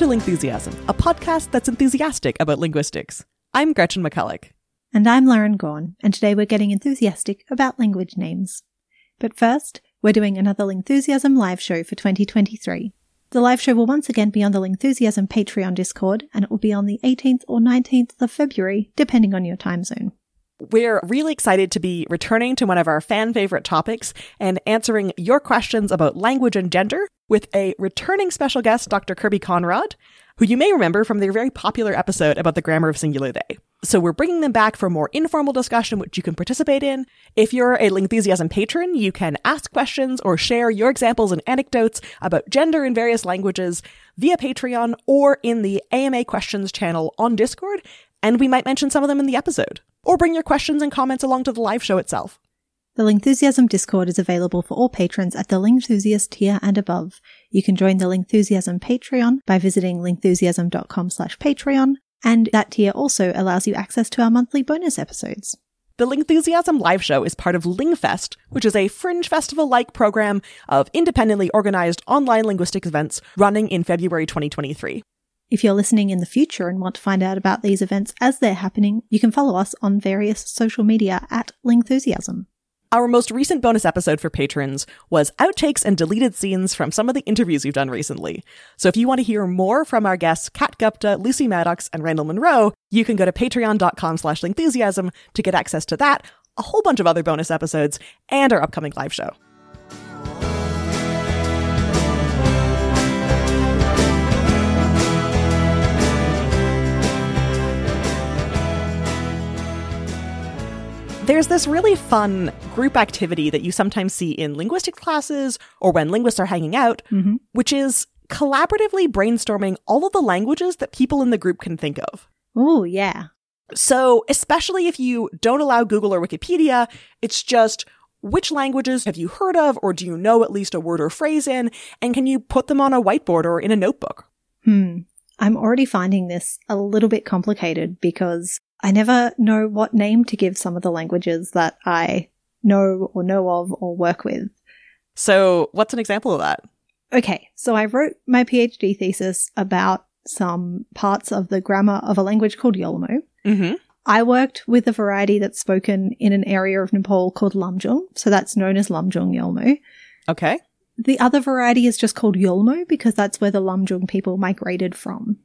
To Lingthusiasm, a podcast that's enthusiastic about linguistics. I'm Gretchen McCulloch. And I'm Lauren Gawne, and today we're getting enthusiastic about language names. But first, we're doing another Lingthusiasm live show for 2023. The live show will once again be on the Lingthusiasm Patreon Discord, and it will be on the 18th or 19th of February, depending on your time zone. We're really excited to be returning to one of our fan favorite topics and answering your questions about language and gender with a returning special guest, Dr. Kirby Conrod, who you may remember from their very popular episode about the grammar of singular they. So we're bringing them back for a more informal discussion, which you can participate in. If you're a Lingthusiasm patron, you can ask questions or share your examples and anecdotes about gender in various languages via Patreon or in the AMA questions channel on Discord, and we might mention some of them in the episode. Or bring your questions and comments along to the live show itself. The Lingthusiasm Discord is available for all patrons at the Lingthusiast tier and above. You can join the Lingthusiasm Patreon by visiting lingthusiasm.com slash Patreon, and that tier also allows you access to our monthly bonus episodes. The Lingthusiasm live show is part of Lingfest, which is a fringe festival like program of independently organized online linguistic events running in February 2023. If you're listening in the future and want to find out about these events as they're happening, you can follow us on various social media at Lingthusiasm. Our most recent bonus episode for patrons was outtakes and deleted scenes from some of the interviews we've done recently. So if you want to hear more from our guests Kat Gupta, Lucy Maddox, and Randall Munroe, you can go to patreon.com slash lingthusiasm to get access to that, a whole bunch of other bonus episodes, and our upcoming live show. There's this really fun group activity that you sometimes see in linguistics classes or when linguists are hanging out, Mm-hmm. which is collaboratively brainstorming all of the languages that people in the group can think of. Oh, yeah. So, especially if you don't allow Google or Wikipedia, it's just which languages have you heard of or do you know at least a word or phrase in, and can you put them on a whiteboard or in a notebook? Hmm. I'm already finding this a little bit complicated because I never know what name to give some of the languages that I know or know of or work with. So, what's an example of that? Okay, so I wrote my PhD thesis about some parts of the grammar of a language called Yolmo. Mm-hmm. I worked with a variety that's spoken in an area of Nepal called Lamjung, so that's known as Lamjung Yolmo. Okay. The other variety is just called Yolmo because that's where the Lamjung people migrated from.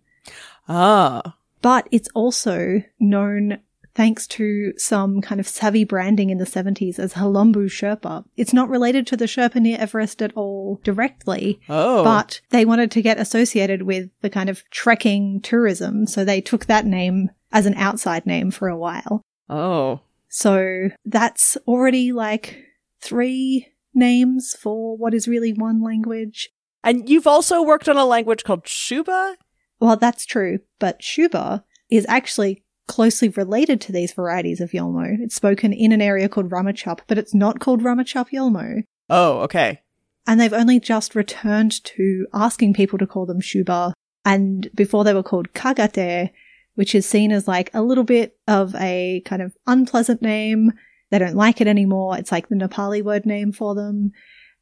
Ah. But it's also known thanks to some kind of savvy branding in the 70s as Helambu Sherpa. It's not related to the Sherpa near Everest at all directly, Oh. but they wanted to get associated with the kind of trekking tourism, so they took that name as an outside name for a while. oh. So that's already like three names for what is really one language. And you've also worked on a language called Syuba? Well, that's true, but Syuba is actually closely related to these varieties of Yolmo. It's spoken in an area called Ramechhap, but it's not called Ramechhap Yolmo. Oh, okay. And they've only just returned to asking people to call them Syuba. And before they were called Kagate, which is seen as like a little bit of a kind of unpleasant name. They don't like it anymore. It's like the Nepali word name for them.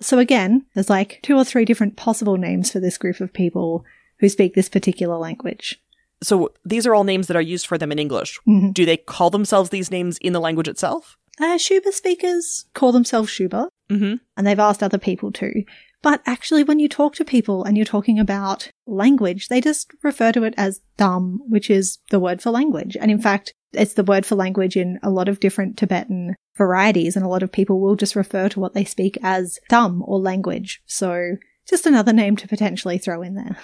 So again, there's like two or three different possible names for this group of people who speak this particular language. So these are all names that are used for them in English. Mhm. Do they call themselves these names in the language itself? Uh, Syuba speakers call themselves Syuba, Mm-hmm. and they've asked other people to. But actually, when you talk to people and you're talking about language, they just refer to it as dam, which is the word for language. And in fact, it's the word for language in a lot of different Tibetan varieties, and a lot of people will just refer to what they speak as dam or language. So just another name to potentially throw in there.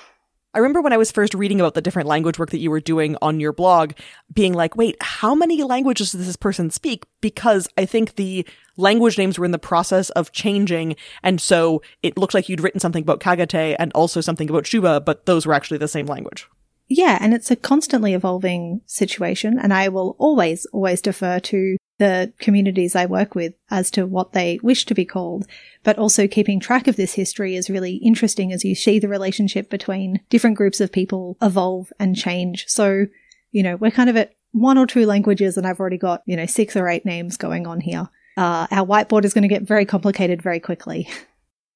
I remember when I was first reading about the different language work that you were doing on your blog, being like, wait, how many languages does this person speak? Because I think the language names were in the process of changing. And so it looked like you'd written something about Kagate and also something about Syuba, but those were actually the same language. Yeah, and it's a constantly evolving situation, and I will always, always defer to the communities I work with as to what they wish to be called. But also keeping track of this history is really interesting as you see the relationship between different groups of people evolve and change. So, you know, we're kind of at one or two languages, and I've already got, you know, six or eight names going on here. Uh, our whiteboard is going to get very complicated very quickly.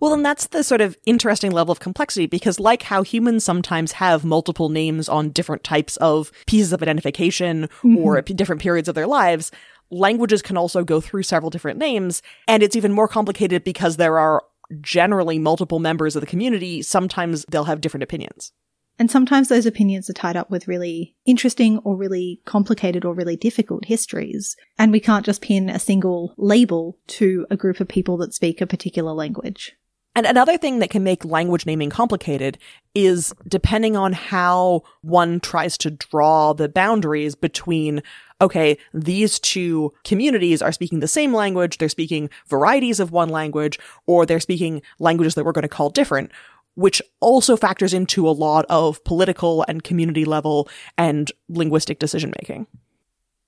Well, and that's the sort of interesting level of complexity because, like how humans sometimes have multiple names on different types of pieces of identification mm-hmm. or different periods of their lives, languages can also go through several different names. And it's even more complicated because there are generally multiple members of the community. Sometimes they'll have different opinions. And sometimes those opinions are tied up with really interesting or really complicated or really difficult histories. And we can't just pin a single label to a group of people that speak a particular language. And another thing that can make language naming complicated is depending on how one tries to draw the boundaries between, okay, these two communities are speaking the same language, they're speaking varieties of one language, or they're speaking languages that we're going to call different, which also factors into a lot of political and community level and linguistic decision making.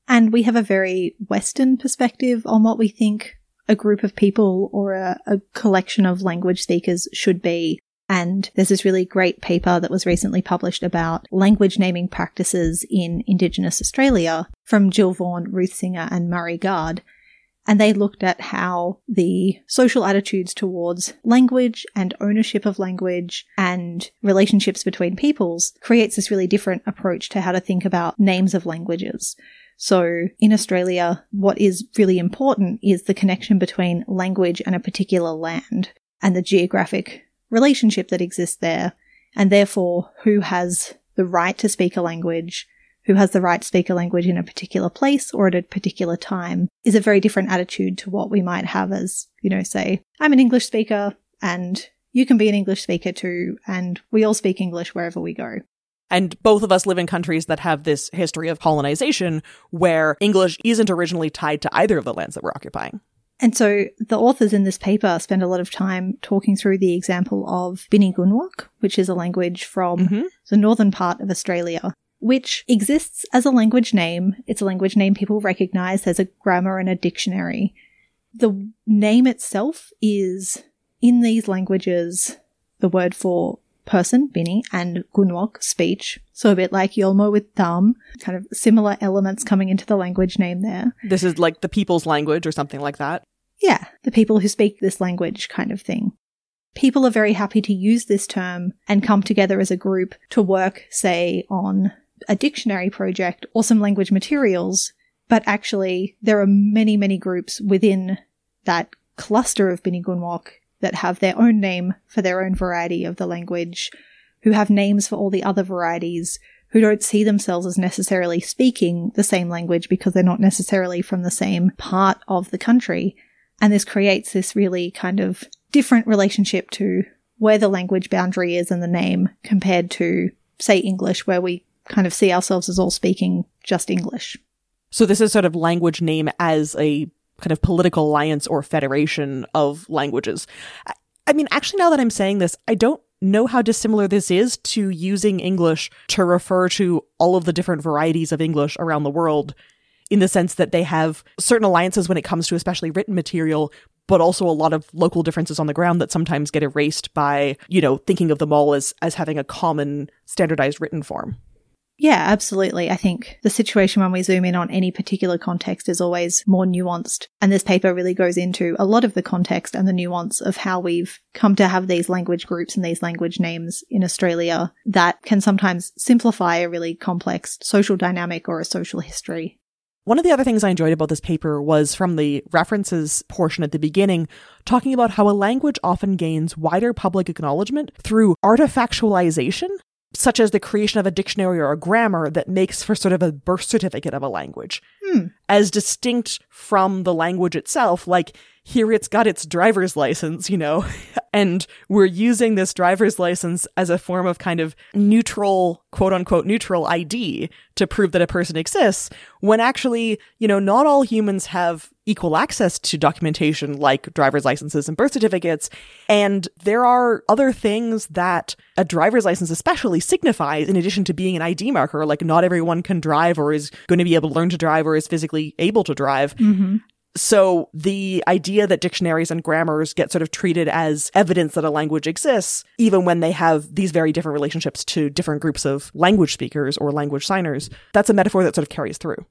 And we have a very Western perspective on what we think a group of people or a, a collection of language speakers should be. And there's this really great paper that was recently published about language naming practices in Indigenous Australia from Jill Vaughan, Ruth Singer, and Murray Garde. And they looked at how the social attitudes towards language and ownership of language and relationships between peoples creates this really different approach to how to think about names of languages. So in Australia, what is really important is the connection between language and a particular land and the geographic relationship that exists there, and therefore who has the right to speak a language, who has the right to speak a language in a particular place or at a particular time is a very different attitude to what we might have as, you know, say, I'm an English speaker and you can be an English speaker too, and we all speak English wherever we go. And both of us live in countries that have this history of colonization where English isn't originally tied to either of the lands that we're occupying. And so the authors in this paper spend a lot of time talking through the example of Bininj Gunwok, which is a language from mm-hmm. the northern part of Australia, which exists as a language name. It's a language name people recognize. There's a grammar and a dictionary. The name itself is in these languages the word for person, Bininj, and Gunwok, speech. So a bit like Yolmo with thumb, kind of similar elements coming into the language name there. This is like the people's language or something like that? Yeah, the people who speak this language kind of thing. People are very happy to use this term and come together as a group to work, say, on a dictionary project or some language materials, but actually there are many, many groups within that cluster of Bininj Gunwok that have their own name for their own variety of the language, who have names for all the other varieties, who don't see themselves as necessarily speaking the same language because they're not necessarily from the same part of the country. And this creates this really kind of different relationship to where the language boundary is in the name compared to, say, English, where we kind of see ourselves as all speaking just English. So this is sort of language name as a kind of political alliance or federation of languages. I mean, actually, now that I'm saying this, I don't know how dissimilar this is to using English to refer to all of the different varieties of English around the world in the sense that they have certain alliances when it comes to especially written material, but also a lot of local differences on the ground that sometimes get erased by, you know, thinking of them all as, as having a common standardized written form. Yeah, absolutely. I think the situation when we zoom in on any particular context is always more nuanced. And this paper really goes into a lot of the context and the nuance of how we've come to have these language groups and these language names in Australia that can sometimes simplify a really complex social dynamic or a social history. One of the other things I enjoyed about this paper was from the references portion at the beginning, talking about how a language often gains wider public acknowledgement through artifactualization such as the creation of a dictionary or a grammar that makes for sort of a birth certificate of a language, hmm. as distinct from the language itself. Like here it's got its driver's license, you know, and we're using this driver's license as a form of kind of neutral, quote unquote, neutral ID to prove that a person exists, when actually, you know, not all humans have equal access to documentation like driver's licenses and birth certificates. And there are other things that a driver's license especially signifies in addition to being an ID marker. Like not everyone can drive or is going to be able to learn to drive or is physically able to drive. Mm-hmm. So the idea that dictionaries and grammars get sort of treated as evidence that a language exists, even when they have these very different relationships to different groups of language speakers or language signers, that's a metaphor that sort of carries through.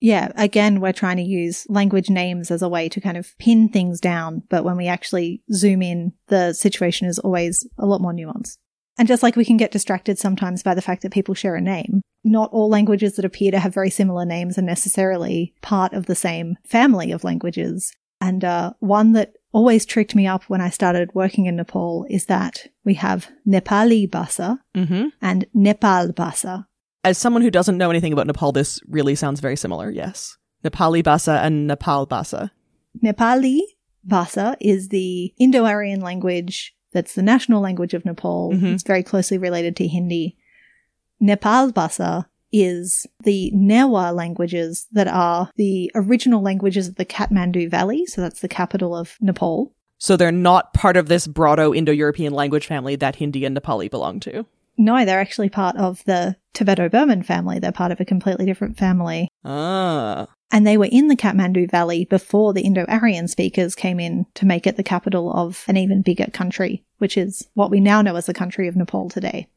Yeah, again, we're trying to use language names as a way to kind of pin things down, but when we actually zoom in, the situation is always a lot more nuanced. And just like we can get distracted sometimes by the fact that people share a name, not all languages that appear to have very similar names are necessarily part of the same family of languages. And uh, one that always tricked me up when I started working in Nepal is that we have Nepali Bhasa Mm-hmm. and Nepal Bhasa. As someone who doesn't know anything about Nepal, this really sounds very similar. Yes. Nepali Bhasa and Nepal Bhasa. Nepali Bhasa is the Indo-Aryan language that's the national language of Nepal. Mhm. It's very closely related to Hindi. Nepal Bhasa is the Newa languages that are the original languages of the Kathmandu Valley. So that's the capital of Nepal. So they're not part of this broader Indo-European language family that Hindi and Nepali belong to. No, they're actually part of the Tibeto-Burman family. They're part of a completely different family. Ah. And they were in the Kathmandu Valley before the Indo-Aryan speakers came in to make it the capital of an even bigger country, which is what we now know as the country of Nepal today.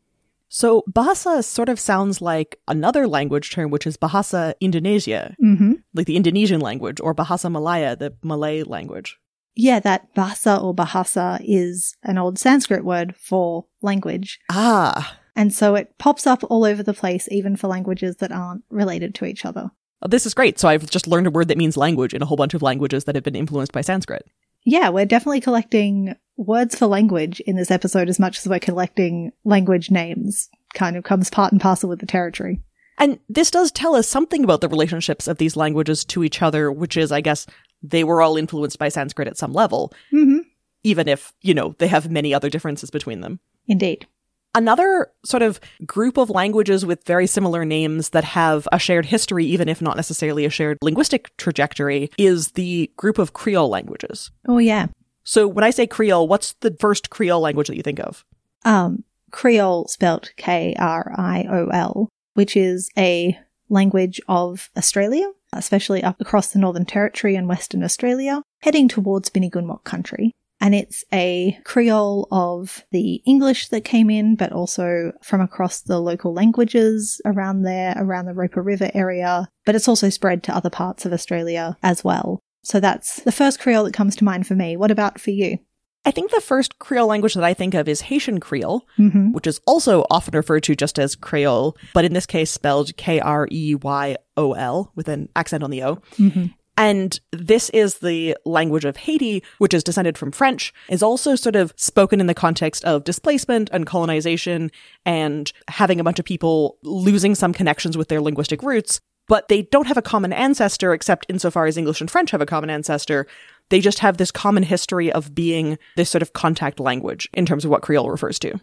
So Bahasa sort of sounds like another language term, which is Bahasa Indonesia, hmm like the Indonesian language, or Bahasa Malaya, the Malay language. Yeah, that Bhasa or Bahasa is an old Sanskrit word for language. Ah. And so it pops up all over the place, even for languages that aren't related to each other. Oh, This is great. So I've just learned a word that means language in a whole bunch of languages that have been influenced by Sanskrit. Yeah, we're definitely collecting words for language in this episode as much as we're collecting language names. Kind of comes part and parcel with the territory. And this does tell us something about the relationships of these languages to each other, which is, I guess, they were all influenced by Sanskrit at some level, hmm even if, you know, they have many other differences between them. Indeed. Another sort of group of languages with very similar names that have a shared history, even if not necessarily a shared linguistic trajectory, is the group of Creole languages. Oh, yeah. So when I say Creole, what's the first Creole language that you think of? Um, Creole spelt K R I O L, which is a language of Australia, especially up across the Northern Territory and Western Australia, heading towards Bininj Gunwok country. And it's a Creole of the English that came in, but also from across the local languages around there, around the Roper River area. But it's also spread to other parts of Australia as well. So that's the first Creole that comes to mind for me. What about for you? I think the first Creole language that I think of is Haitian Creole, Mm-hmm. which is also often referred to just as Creole, but in this case spelled K R E Y O L with an accent on the O. Mm-hmm. And this is the language of Haiti, which is descended from French, is also sort of spoken in the context of displacement and colonization and having a bunch of people losing some connections with their linguistic roots. But they don't have a common ancestor, except insofar as English and French have a common ancestor. They just have this common history of being this sort of contact language in terms of what Creole refers to.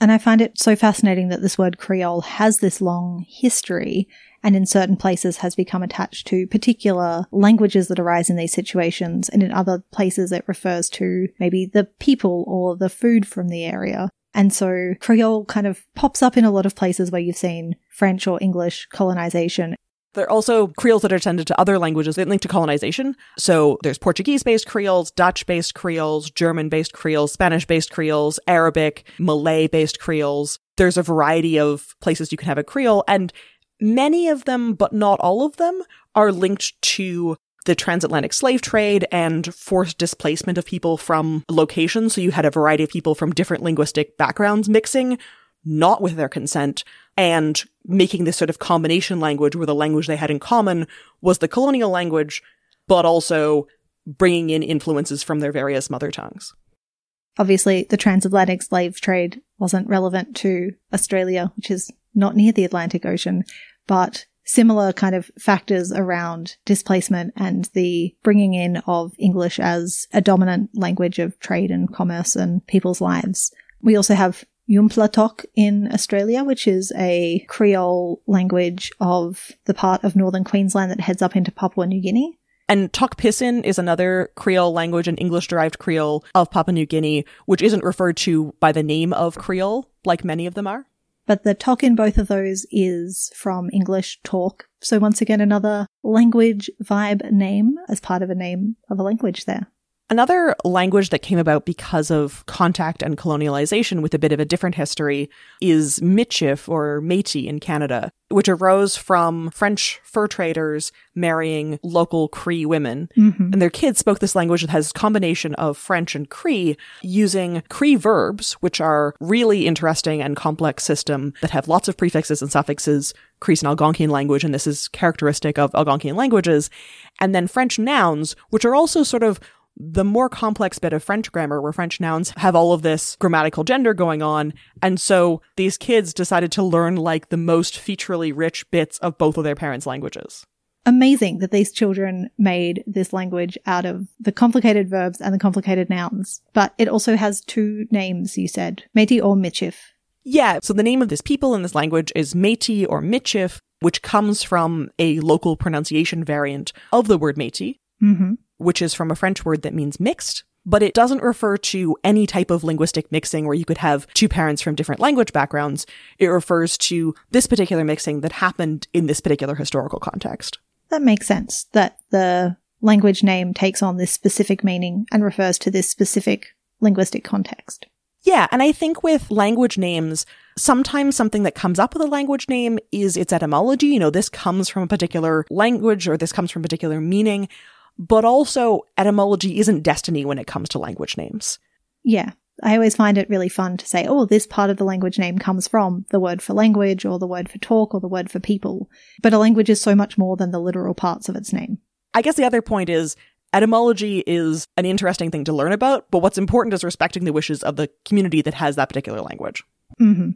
And I find it so fascinating that this word Creole has this long history and in certain places has become attached to particular languages that arise in these situations. And in other places, it refers to maybe the people or the food from the area. And so Creole kind of pops up in a lot of places where you've seen French or English colonization. There are also Creoles that are extended to other languages that link to colonization. So there's Portuguese based Creoles, Dutch based Creoles, German based Creoles, Spanish based Creoles, Arabic, Malay based Creoles. There's a variety of places you can have a Creole, and many of them, but not all of them, are linked to the transatlantic slave trade and forced displacement of people from locations. So you had a variety of people from different linguistic backgrounds mixing, not with their consent, and making this sort of combination language where the language they had in common was the colonial language, but also bringing in influences from their various mother tongues. Obviously, the transatlantic slave trade wasn't relevant to Australia, which is not near the Atlantic Ocean, but similar kind of factors around displacement and the bringing in of English as a dominant language of trade and commerce and people's lives. We also have Yumplatok in Australia, which is a Creole language of the part of northern Queensland that heads up into Papua New Guinea. And Tok Pisin is another Creole language, an English derived Creole of Papua New Guinea, which isn't referred to by the name of Creole, like many of them are. But the talk in both of those is from English talk. So once again, another language vibe name as part of a name of a language there. Another language that came about because of contact and colonialization with a bit of a different history is Michif or Métis in Canada, which arose from French fur traders marrying local Cree women. Mm-hmm. And their kids spoke this language that has a combination of French and Cree using Cree verbs, which are really interesting and complex system that have lots of prefixes and suffixes, Creese and Algonquian language, and this is characteristic of Algonquian languages. And then French nouns, which are also sort of the more complex bit of French grammar where French nouns have all of this grammatical gender going on. And so these kids decided to learn like the most featurely rich bits of both of their parents' languages. Amazing that these children made this language out of the complicated verbs and the complicated nouns. But it also has two names, you said, Métis or Michif. Yeah, so the name of this people in this language is Métis or Michif, which comes from a local pronunciation variant of the word Métis. Mm-hmm which is from a French word that means mixed, but it doesn't refer to any type of linguistic mixing where you could have two parents from different language backgrounds. It refers to this particular mixing that happened in this particular historical context. That makes sense that the language name takes on this specific meaning and refers to this specific linguistic context. Yeah, and I think with language names, sometimes something that comes up with a language name is its etymology. You know, this comes from a particular language or this comes from a particular meaning but also etymology isn't destiny when it comes to language names. Yeah. I always find it really fun to say, oh, this part of the language name comes from the word for language or the word for talk or the word for people. But a language is so much more than the literal parts of its name. I guess the other point is etymology is an interesting thing to learn about, but what's important is respecting the wishes of the community that has that particular language. Mm-hmm.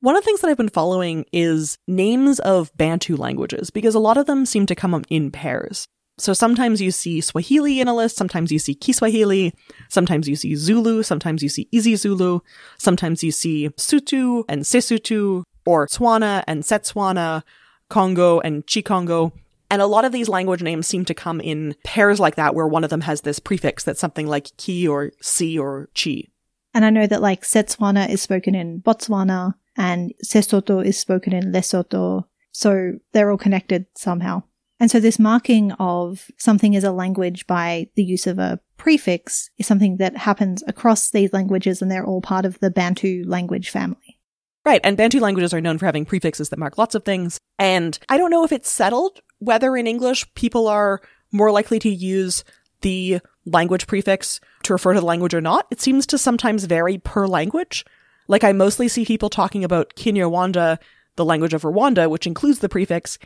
One of the things that I've been following is names of Bantu languages because a lot of them seem to come in pairs. So sometimes you see Swahili in a list, sometimes you see Kiswahili, sometimes you see Zulu, sometimes you see isiZulu, sometimes you see Sutu and Sesotho, or Tswana and Setswana, Congo and Chikongo. And a lot of these language names seem to come in pairs like that, where one of them has this prefix that's something like ki or si or chi. And I know that like Setswana is spoken in Botswana and Sesotho is spoken in Lesotho. So they're all connected somehow. And so this marking of something as a language by the use of a prefix is something that happens across these languages and they're all part of the Bantu language family. Right. And Bantu languages are known for having prefixes that mark lots of things. And I don't know if it's settled whether in English people are more likely to use the language prefix to refer to the language or not. It seems to sometimes vary per language. Like I mostly see people talking about Kinyarwanda, the language of Rwanda, which includes the prefix,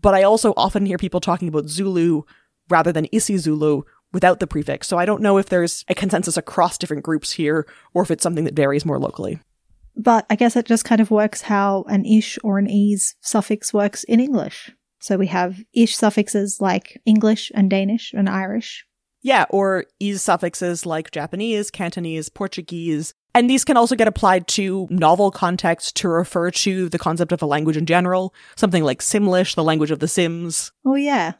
but I also often hear people talking about Zulu rather than isiZulu without the prefix. So I don't know if there's a consensus across different groups here or if it's something that varies more locally. But I guess it just kind of works how an ish or an ease suffix works in English. So we have ish suffixes like English and Danish and Irish. Yeah, or ease suffixes like Japanese, Cantonese, Portuguese, and these can also get applied to novel contexts to refer to the concept of a language in general. Something like Simlish, the language of the Sims. Oh, yeah.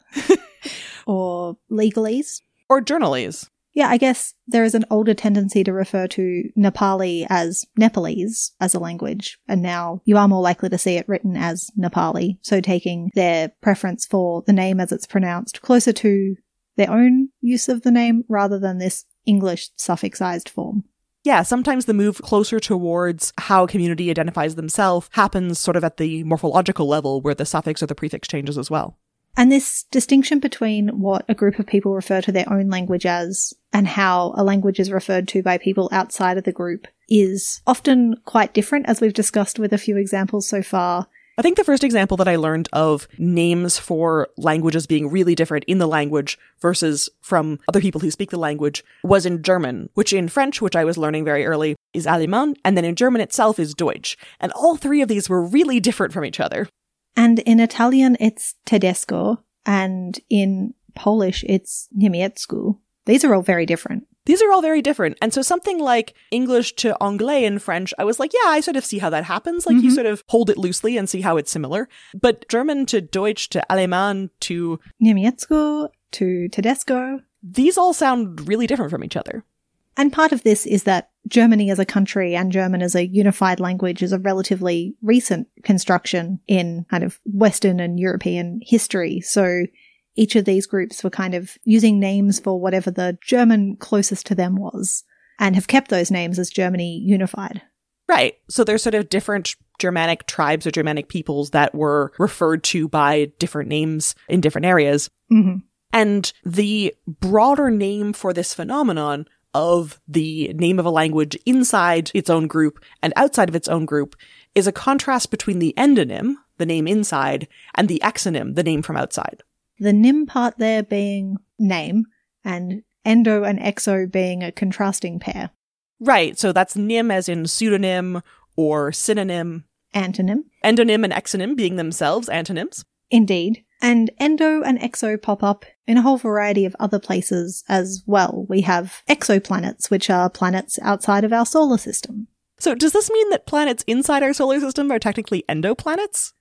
or legalese. Or journalese. Yeah, I guess there is an older tendency to refer to Nepali as Nepalese as a language, and now you are more likely to see it written as Nepali, so taking their preference for the name as it's pronounced closer to their own use of the name rather than this English suffixized form yeah, sometimes the move closer towards how community identifies themselves happens sort of at the morphological level where the suffix or the prefix changes as well. And this distinction between what a group of people refer to their own language as and how a language is referred to by people outside of the group is often quite different, as we've discussed with a few examples so far. I think the first example that I learned of names for languages being really different in the language versus from other people who speak the language was in German, which in French, which I was learning very early, is Allemand, and then in German itself is Deutsch. And all three of these were really different from each other. And in Italian, it's Tedesco, and in Polish, it's Niemiecku. These are all very different. These are all very different. And so something like English to Anglais in French, I was like, yeah, I sort of see how that happens. Like mm-hmm. you sort of hold it loosely and see how it's similar. But German to Deutsch to Allemand to Niemiecku to Tedesco. These all sound really different from each other. And part of this is that Germany as a country and German as a unified language is a relatively recent construction in kind of Western and European history. So each of these groups were kind of using names for whatever the German closest to them was and have kept those names as Germany unified. Right. So there's sort of different Germanic tribes or Germanic peoples that were referred to by different names in different areas. Mm-hmm. And the broader name for this phenomenon of the name of a language inside its own group and outside of its own group is a contrast between the endonym, the name inside, and the exonym, the name from outside. The nim part there being name and endo and exo being a contrasting pair. Right. So that's nim as in pseudonym or synonym. Antonym. Endonym and exonym being themselves antonyms. Indeed. And endo and exo pop up in a whole variety of other places as well. We have exoplanets, which are planets outside of our solar system. So does this mean that planets inside our solar system are technically endoplanets?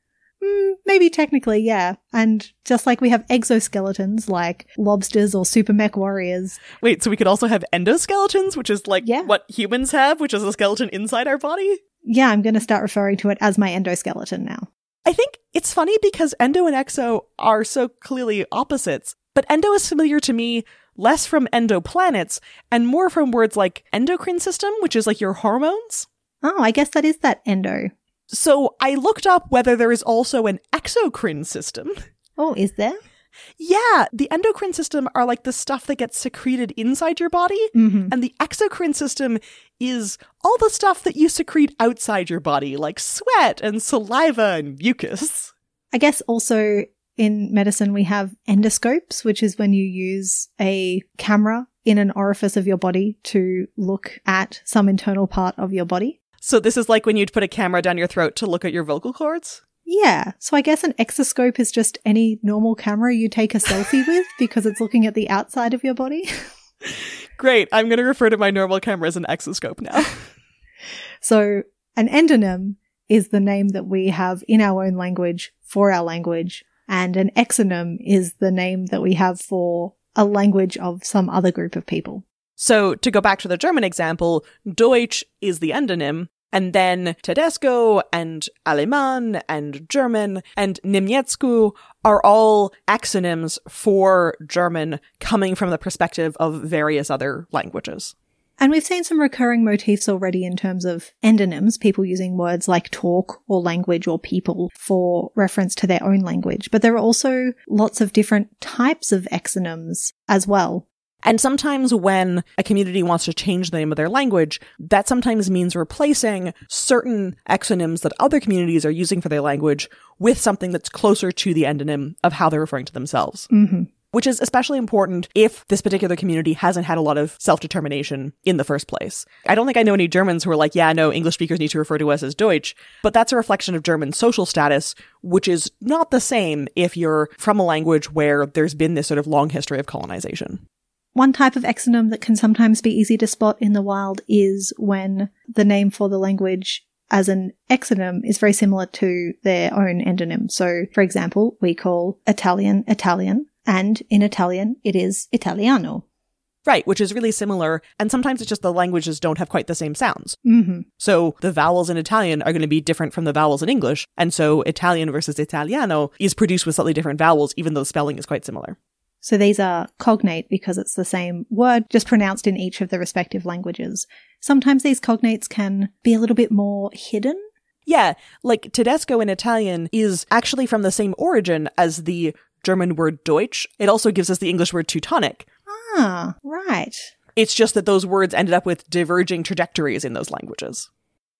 Mm, maybe technically, yeah. And just like we have exoskeletons like lobsters or super mech warriors. Wait, so we could also have endoskeletons, which is like Yeah. what humans have, which is a skeleton inside our body? Yeah, I'm going to start referring to it as my endoskeleton now. I think it's funny because endo and exo are so clearly opposites, but endo is familiar to me less from endoplanets and more from words like endocrine system, which is like your hormones. Oh, I guess that is that endo. So I looked up whether there is also an exocrine system. Oh, is there? Yeah, the endocrine system are like the stuff that gets secreted inside your body, Mm-hmm. and the exocrine system is all the stuff that you secrete outside your body, like sweat and saliva and mucus. I guess also in medicine we have endoscopes, which is when you use a camera in an orifice of your body to look at some internal part of your body. So this is like when you'd put a camera down your throat to look at your vocal cords? Yeah, so I guess an exoscope is just any normal camera you take a selfie with because it's looking at the outside of your body. Great, I'm going to refer to my normal camera as an exoscope now. So an endonym is the name that we have in our own language for our language, and an exonym is the name that we have for a language of some other group of people. So to go back to the German example, Deutsch is the endonym, and then Tedesco and Allemand and German and Niemiecku are all exonyms for German coming from the perspective of various other languages. And we've seen some recurring motifs already in terms of endonyms, people using words like talk or language or people for reference to their own language. But there are also lots of different types of exonyms as well. And sometimes when a community wants to change the name of their language, that sometimes means replacing certain exonyms that other communities are using for their language with something that's closer to the endonym of how they're referring to themselves. hmm Which is especially important if this particular community hasn't had a lot of self determination in the first place. I don't think I know any Germans who are like, yeah, no, English speakers need to refer to us as Deutsch, but that's a reflection of German social status, which is not the same if you're from a language where there's been this sort of long history of colonization. One type of exonym that can sometimes be easy to spot in the wild is when the name for the language as an exonym is very similar to their own endonym. So, for example, we call Italian Italian, and in Italian it is Italiano. Right, which is really similar, and sometimes it's just the languages don't have quite the same sounds. hmm So the vowels in Italian are going to be different from the vowels in English, and so Italian versus Italiano is produced with slightly different vowels, even though the spelling is quite similar. So these are cognate because it's the same word, just pronounced in each of the respective languages. Sometimes these cognates can be a little bit more hidden. Yeah, like Tedesco in Italian is actually from the same origin as the German word Deutsch. It also gives us the English word Teutonic. Ah, right. It's just that those words ended up with diverging trajectories in those languages.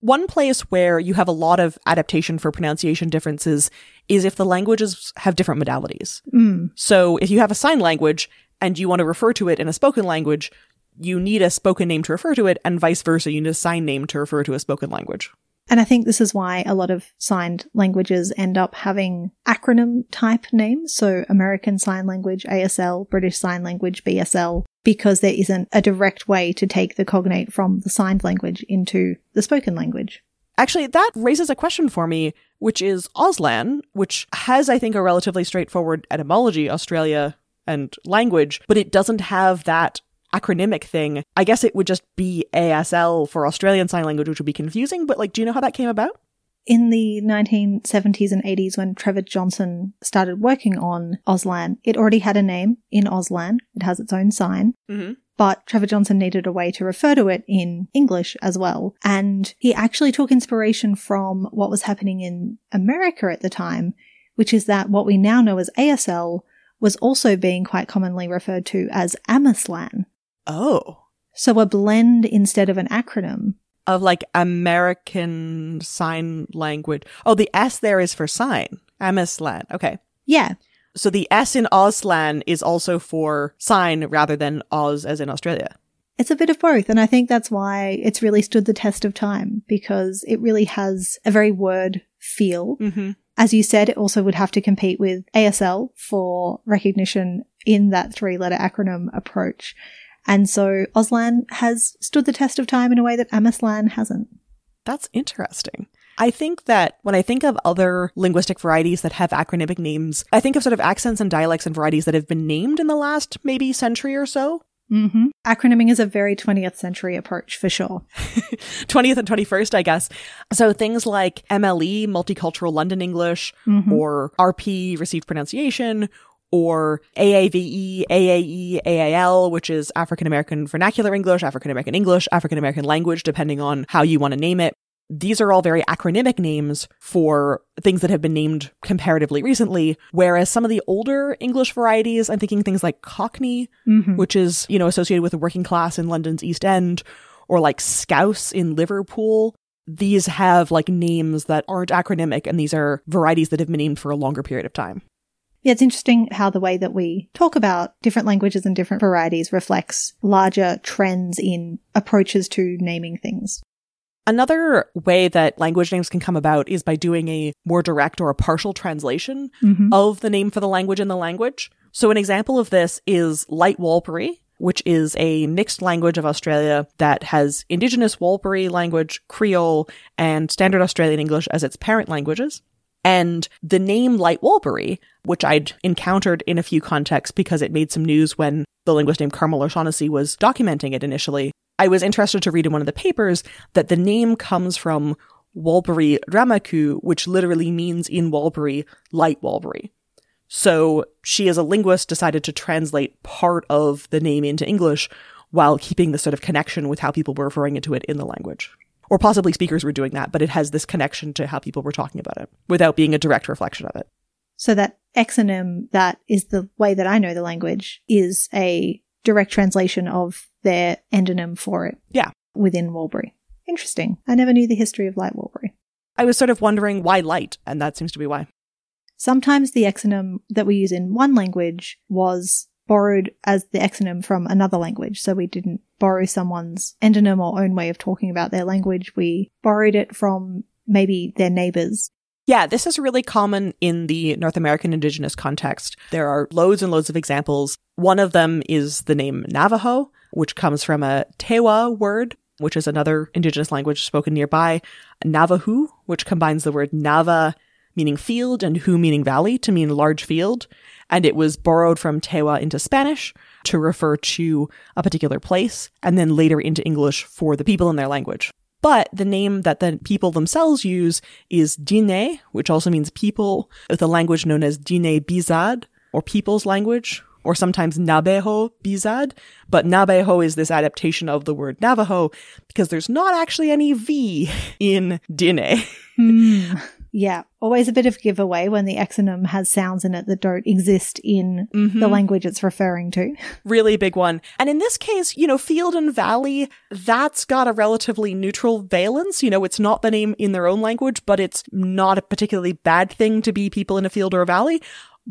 One place where you have a lot of adaptation for pronunciation differences is if the languages have different modalities. Mm. So if you have a sign language and you want to refer to it in a spoken language, you need a spoken name to refer to it, and vice versa, you need a sign name to refer to a spoken language. And I think this is why a lot of signed languages end up having acronym type names. So American Sign Language, ASL, British Sign Language, BSL, because there isn't a direct way to take the cognate from the signed language into the spoken language. Actually, that raises a question for me, which is Auslan, which has, I think, a relatively straightforward etymology, Australia and language, but it doesn't have that acronymic thing. I guess it would just be ASL for Australian Sign Language, which would be confusing, but like, do you know how that came about? in the 1970s and 80s when Trevor Johnston started working on Auslan, it already had a name in Auslan. It has its own sign. Mm-hmm. But Trevor Johnston needed a way to refer to it in English as well. And he actually took inspiration from what was happening in America at the time, which is that what we now know as ASL was also being quite commonly referred to as Ameslan. Oh. So a blend instead of an acronym of like American Sign Language. Oh, the S there is for sign. Ameslan. Okay. Yeah. So the S in Auslan is also for sign rather than Oz as in Australia. It's a bit of both. And I think that's why it's really stood the test of time because it really has a very word feel. Mm-hmm. As you said, it also would have to compete with ASL for recognition in that three letter acronym approach. And so Auslan has stood the test of time in a way that Ameslan hasn't. That's interesting. I think that when I think of other linguistic varieties that have acronymic names, I think of sort of accents and dialects and varieties that have been named in the last maybe century or so. Mm-hmm. Acronyming is a very 20th century approach for sure. 20th and 21st, I guess. So things like MLE, Multicultural London English, Mhm. or RP, Received Pronunciation, or AAVE, AAE, AAL, which is African American Vernacular English, African American English, African American Language, depending on how you want to name it. These are all very acronymic names for things that have been named comparatively recently, whereas some of the older English varieties, I'm thinking things like Cockney, Mhm. which is, you know, associated with the working class in London's East End, or like Scouse in Liverpool. These have like names that aren't acronymic, and these are varieties that have been named for a longer period of time. Yeah, it's interesting how the way that we talk about different languages and different varieties reflects larger trends in approaches to naming things. Another way that language names can come about is by doing a more direct or a partial translation Mm-hmm. of the name for the language in the language. So an example of this is Light Warlpiri, which is a mixed language of Australia that has Indigenous Warlpiri language, Creole, and Standard Australian English as its parent languages. And the name Light Warlpiri, which I'd encountered in a few contexts because it made some news when the linguist named Carmel O'Shannessy was documenting it initially, I was interested to read in one of the papers that the name comes from Warlpiri Rampaku, which literally means in Warlpiri, light Warlpiri. So she, as a linguist, decided to translate part of the name into English while keeping the sort of connection with how people were referring to it in the language. Or possibly speakers were doing that, but it has this connection to how people were talking about it without being a direct reflection of it. So that exonym that is the way that I know the language is a direct translation of their endonym for it. Yeah. Within Warlpiri. Interesting. I never knew the history of Light Warlpiri. I was sort of wondering why light, and that seems to be why. Sometimes the exonym that we use in one language was borrowed as the exonym from another language. So we didn't borrow someone's endonym or own way of talking about their language. We borrowed it from maybe their neighbors. Yeah, this is really common in the North American indigenous context. There are loads and loads of examples. One of them is the name Navajo, which comes from a Tewa word, which is another indigenous language spoken nearby, Navajo, which combines the word Nava meaning field and Hu meaning valley to mean large field. And it was borrowed from Tewa into Spanish to refer to a particular place and then later into English for the people in their language. But the name that the people themselves use is Dine, which also means people, with a language known as Dine Bizad, or people's language, or sometimes Nabeho Bizad. But Nabeho is this adaptation of the word Navajo because there's not actually any V in Dine. Hmm. Yeah, always a bit of giveaway when the exonym has sounds in it that don't exist in Mhm. the language it's referring to. really big one. And in this case, you know, field and valley, that's got a relatively neutral valence. You know, it's not the name in their own language, but it's not a particularly bad thing to be people in a field or a valley.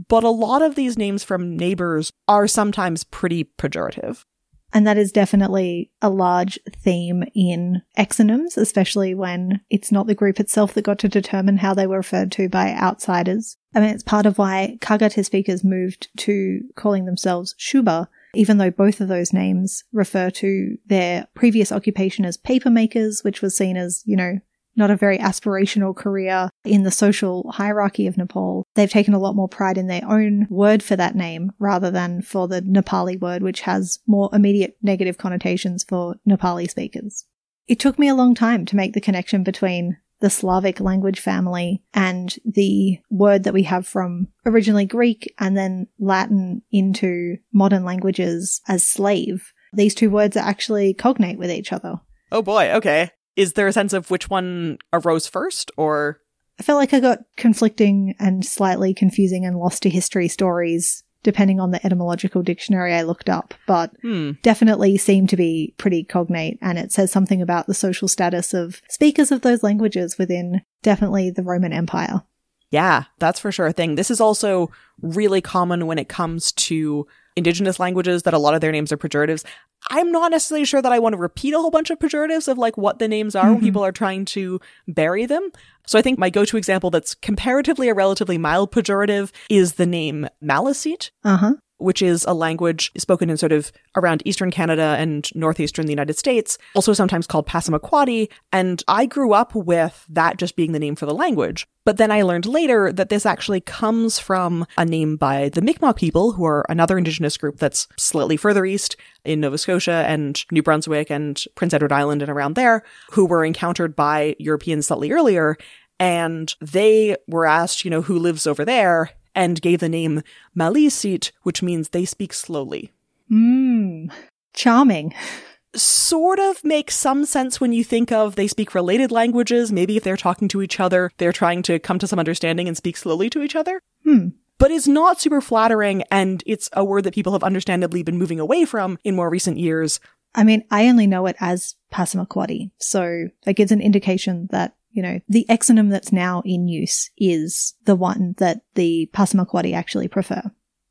But a lot of these names from neighbors are sometimes pretty pejorative. And that is definitely a large theme in exonyms, especially when it's not the group itself that got to determine how they were referred to by outsiders. I mean, it's part of why Kagate speakers moved to calling themselves Syuba, even though both of those names refer to their previous occupation as papermakers, which was seen as, you know, not a very aspirational career in the social hierarchy of Nepal. They've taken a lot more pride in their own word for that name rather than for the Nepali word, which has more immediate negative connotations for Nepali speakers. It took me a long time to make the connection between the Slavic language family and the word that we have from originally Greek and then Latin into modern languages as slave. These two words are actually cognate with each other. Oh boy, okay. Is there a sense of which one arose first or I felt like I got conflicting and slightly confusing and lost to history stories depending on the etymological dictionary I looked up, but hmm. definitely seem to be pretty cognate. And it says something about the social status of speakers of those languages within definitely the Roman Empire. Yeah, that's for sure a thing. This is also really common when it comes to indigenous languages that a lot of their names are pejoratives. I'm not necessarily sure that I want to repeat a whole bunch of pejoratives of like what the names are when Mhm. people are trying to bury them. So I think my go-to example that's comparatively a relatively mild pejorative is the name Maliseet, Uh huh. Which is a language spoken in sort of around eastern Canada and northeastern the United States, also sometimes called Passamaquoddy. And I grew up with that just being the name for the language. But then I learned later that this actually comes from a name by the Mi'kmaq people, who are another indigenous group that's slightly further east in Nova Scotia and New Brunswick and Prince Edward Island and around there, who were encountered by Europeans slightly earlier. And they were asked, you know, who lives over there and gave the name Maliseet, which means they speak slowly. Mmm. Charming. Sort of makes some sense when you think of they speak related languages. Maybe if they're talking to each other, they're trying to come to some understanding and speak slowly to each other. Hmm. But it's not super flattering, and it's a word that people have understandably been moving away from in more recent years. I mean, I only know it as Passamaquoddy, so that gives an indication that, you know, the exonym that's now in use is the one that the Passamaquoddy actually prefer.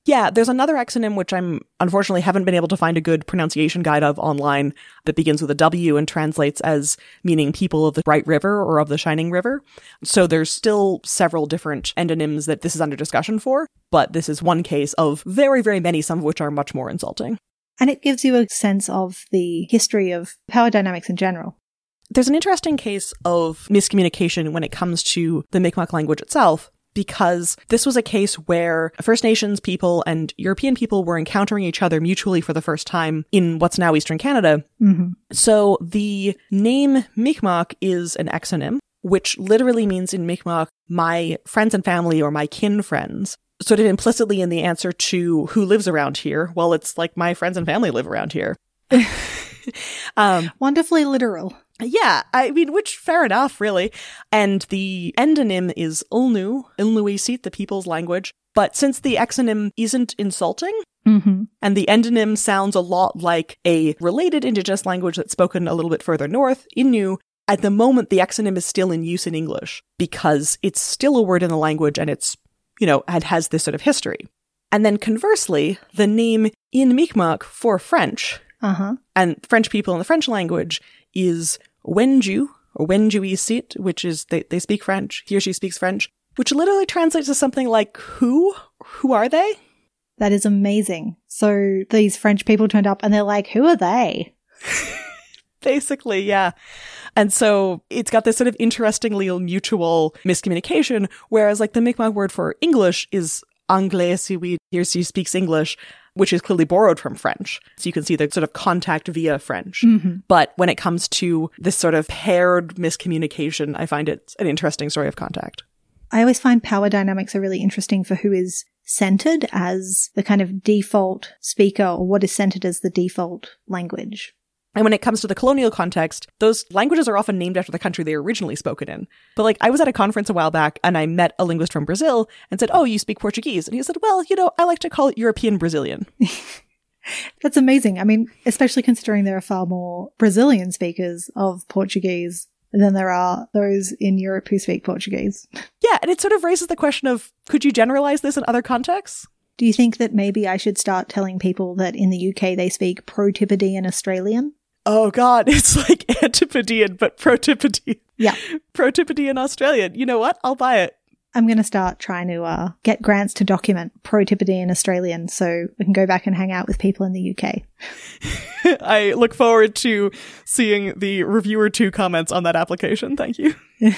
Yeah, there's another exonym which I'm unfortunately haven't been able to find a good pronunciation guide of online that begins with a W and translates as meaning people of the bright river or of the shining river. So there's still several different endonyms that this is under discussion for, but this is one case of very, very many, some of which are much more insulting. And it gives you a sense of the history of power dynamics in general. There's an interesting case of miscommunication when it comes to the Mi'kmaq language itself, because this was a case where First Nations people and European people were encountering each other mutually for the first time in what's now Eastern Canada. hmm So the name Mi'kmaq is an exonym, which literally means in Mi'kmaq, my friends and family or my kin friends. Sort of implicitly in the answer to who lives around here, well, it's like my friends and family live around here. um, Wonderfully literal. Yeah, I mean, which fair enough, really. And the endonym is Ulnu, Ilnuisit, the people's language. But since the exonym isn't insulting, hmm and the endonym sounds a lot like a related indigenous language that's spoken a little bit further north, Innu, at the moment the exonym is still in use in English because it's still a word in the language and it's, you know, it has this sort of history. And then conversely, the name in Mi'kmaq for French Uh huh. and French people in the French language is Wenju or Wenjuisit, which is they, they speak French. He or she speaks French, which literally translates to something like who? Who are they? That is amazing. So these French people turned up and they're like, who are they? Basically, yeah. And so it's got this sort of interestingly mutual miscommunication, whereas like the Mi'kmaq word for English is anglais si oui, he or she speaks English, which is clearly borrowed from French. So you can see the sort of contact via French. Mm-hmm. But when it comes to this sort of paired miscommunication, I find it an interesting story of contact. I always find power dynamics are really interesting for who is centered as the kind of default speaker or what is centered as the default language. And when it comes to the colonial context, those languages are often named after the country they were originally spoken in. But like, I was at a conference a while back and I met a linguist from Brazil and said, Oh, you speak Portuguese? And he said, Well, you know, I like to call it European Brazilian. That's amazing. I mean, especially considering there are far more Brazilian speakers of Portuguese than there are those in Europe who speak Portuguese. Yeah. And it sort of raises the question of could you generalize this in other contexts? Do you think that maybe I should start telling people that in the UK they speak Protipodean Australian? Oh, God. It's like Antipodean, but Protipodean. Yeah. Protipodean Australian. You know what? I'll buy it. I'm going to start trying to uh, get grants to document Protipodean Australian so we can go back and hang out with people in the UK. I look forward to seeing the reviewer two comments on that application. Thank you.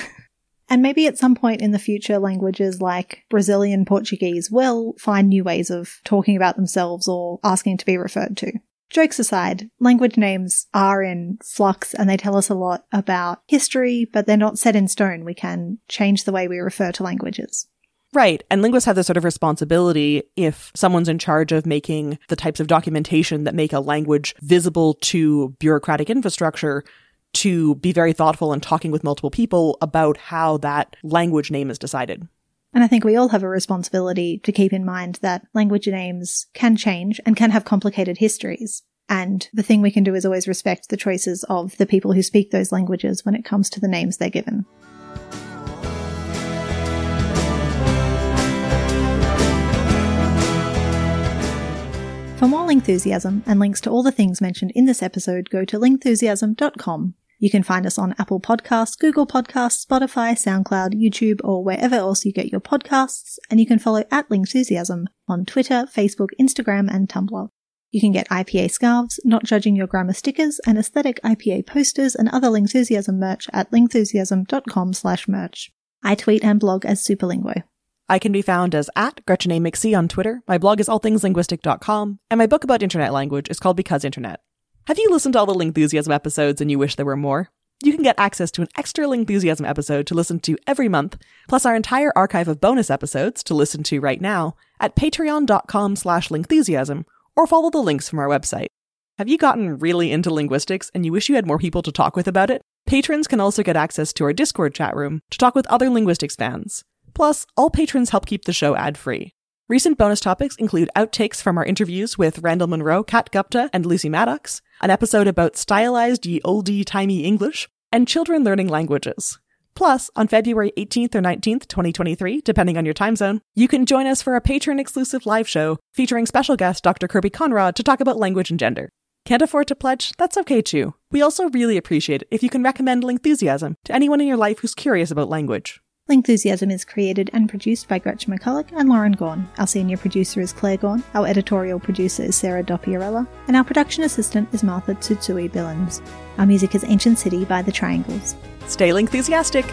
And maybe at some point in the future, languages like Brazilian Portuguese will find new ways of talking about themselves or asking to be referred to. Jokes aside, language names are in flux and they tell us a lot about history, but they're not set in stone. We can change the way we refer to languages. Right. And linguists have this sort of responsibility if someone's in charge of making the types of documentation that make a language visible to bureaucratic infrastructure to be very thoughtful and talking with multiple people about how that language name is decided. And I think we all have a responsibility to keep in mind that language names can change and can have complicated histories. And the thing we can do is always respect the choices of the people who speak those languages when it comes to the names they're given. For more Lingthusiasm and links to all the things mentioned in this episode, go to lingthusiasm.com. You can find us on Apple Podcasts, Google Podcasts, Spotify, SoundCloud, YouTube, or wherever else you get your podcasts, and you can follow at Lingthusiasm on Twitter, Facebook, Instagram, and Tumblr. You can get IPA scarves, not judging your grammar stickers, and aesthetic IPA posters and other Lingthusiasm merch at lingthusiasm.com slash merch. I tweet and blog as Superlinguo. I can be found as at Gretchen A. McC on Twitter. My blog is allthingslinguistic.com, and my book about internet language is called Because Internet. Have you listened to all the Lingthusiasm episodes and you wish there were more? You can get access to an extra Lingthusiasm episode to listen to every month, plus our entire archive of bonus episodes to listen to right now at patreon.com slash lingthusiasm, or follow the links from our website. Have you gotten really into linguistics and you wish you had more people to talk with about it? Patrons can also get access to our Discord chat room to talk with other linguistics fans. Plus, all patrons help keep the show ad-free. Recent bonus topics include outtakes from our interviews with Randall Munroe, Kat Gupta, and Lucy Maddox, an episode about stylized ye oldie timey English, and children learning languages. Plus, on February 18th or 19th, 2023, depending on your time zone, you can join us for a patron exclusive live show featuring special guest Dr. Kirby Conrod to talk about language and gender. Can't afford to pledge? That's okay too. We also really appreciate it if you can recommend Lingthusiasm to anyone in your life who's curious about language. Lingthusiasm is created and produced by Gretchen McCulloch and Lauren Gawne. Our senior producer is Claire Gawne, our editorial producer is Sarah Dopierala, and our production assistant is Martha Tsutsui Billins. Our music is Ancient City by The Triangles. Stay Lingthusiastic!